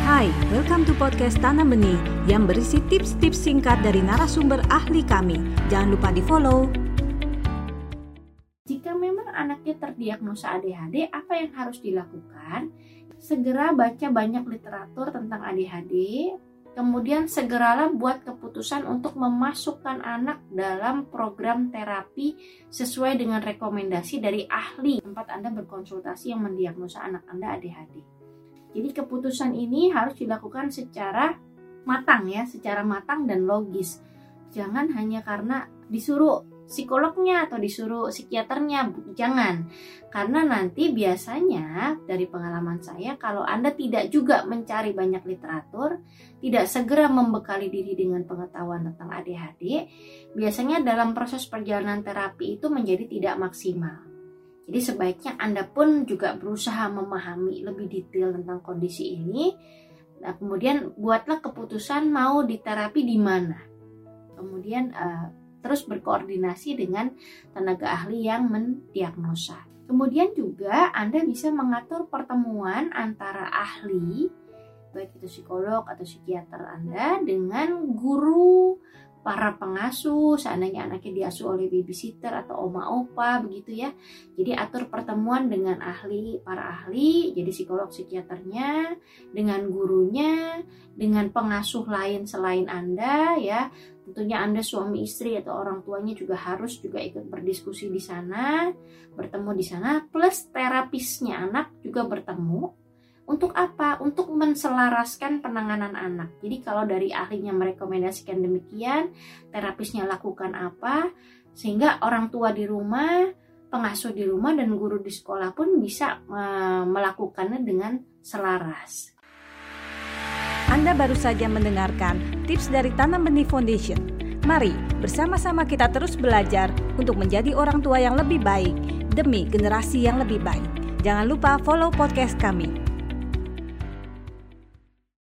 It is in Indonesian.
Hai, welcome to podcast Tanam Benih yang berisi tips-tips singkat dari narasumber ahli kami. Jangan lupa di follow. Jika memang anaknya terdiagnosa ADHD, apa yang harus dilakukan? Segera baca banyak literatur tentang ADHD, kemudian segeralah buat keputusan untuk memasukkan anak dalam program terapi sesuai dengan rekomendasi dari ahli tempat Anda berkonsultasi yang mendiagnosa anak Anda ADHD. Jadi keputusan ini harus dilakukan secara matang ya, secara matang dan logis. Jangan hanya karena disuruh psikolognya atau disuruh psikiaternya, jangan. Karena nanti biasanya dari pengalaman saya kalau Anda tidak juga mencari banyak literatur, tidak segera membekali diri dengan pengetahuan tentang ADHD, biasanya dalam proses perjalanan terapi itu menjadi tidak maksimal. Jadi sebaiknya Anda pun juga berusaha memahami lebih detail tentang kondisi ini. Nah, kemudian buatlah keputusan mau diterapi di mana. Kemudian uh, terus berkoordinasi dengan tenaga ahli yang mendiagnosa. Kemudian juga Anda bisa mengatur pertemuan antara ahli baik itu psikolog atau psikiater Anda dengan guru para pengasuh, seandainya anaknya diasuh oleh babysitter atau oma opa begitu ya. Jadi atur pertemuan dengan ahli, para ahli, jadi psikolog psikiaternya, dengan gurunya, dengan pengasuh lain selain Anda ya. Tentunya Anda suami istri atau orang tuanya juga harus juga ikut berdiskusi di sana, bertemu di sana plus terapisnya anak juga bertemu untuk apa? Untuk menselaraskan penanganan anak. Jadi kalau dari ahlinya merekomendasikan demikian, terapisnya lakukan apa, sehingga orang tua di rumah, pengasuh di rumah, dan guru di sekolah pun bisa melakukannya dengan selaras. Anda baru saja mendengarkan tips dari Tanam Benih Foundation. Mari bersama-sama kita terus belajar untuk menjadi orang tua yang lebih baik demi generasi yang lebih baik. Jangan lupa follow podcast kami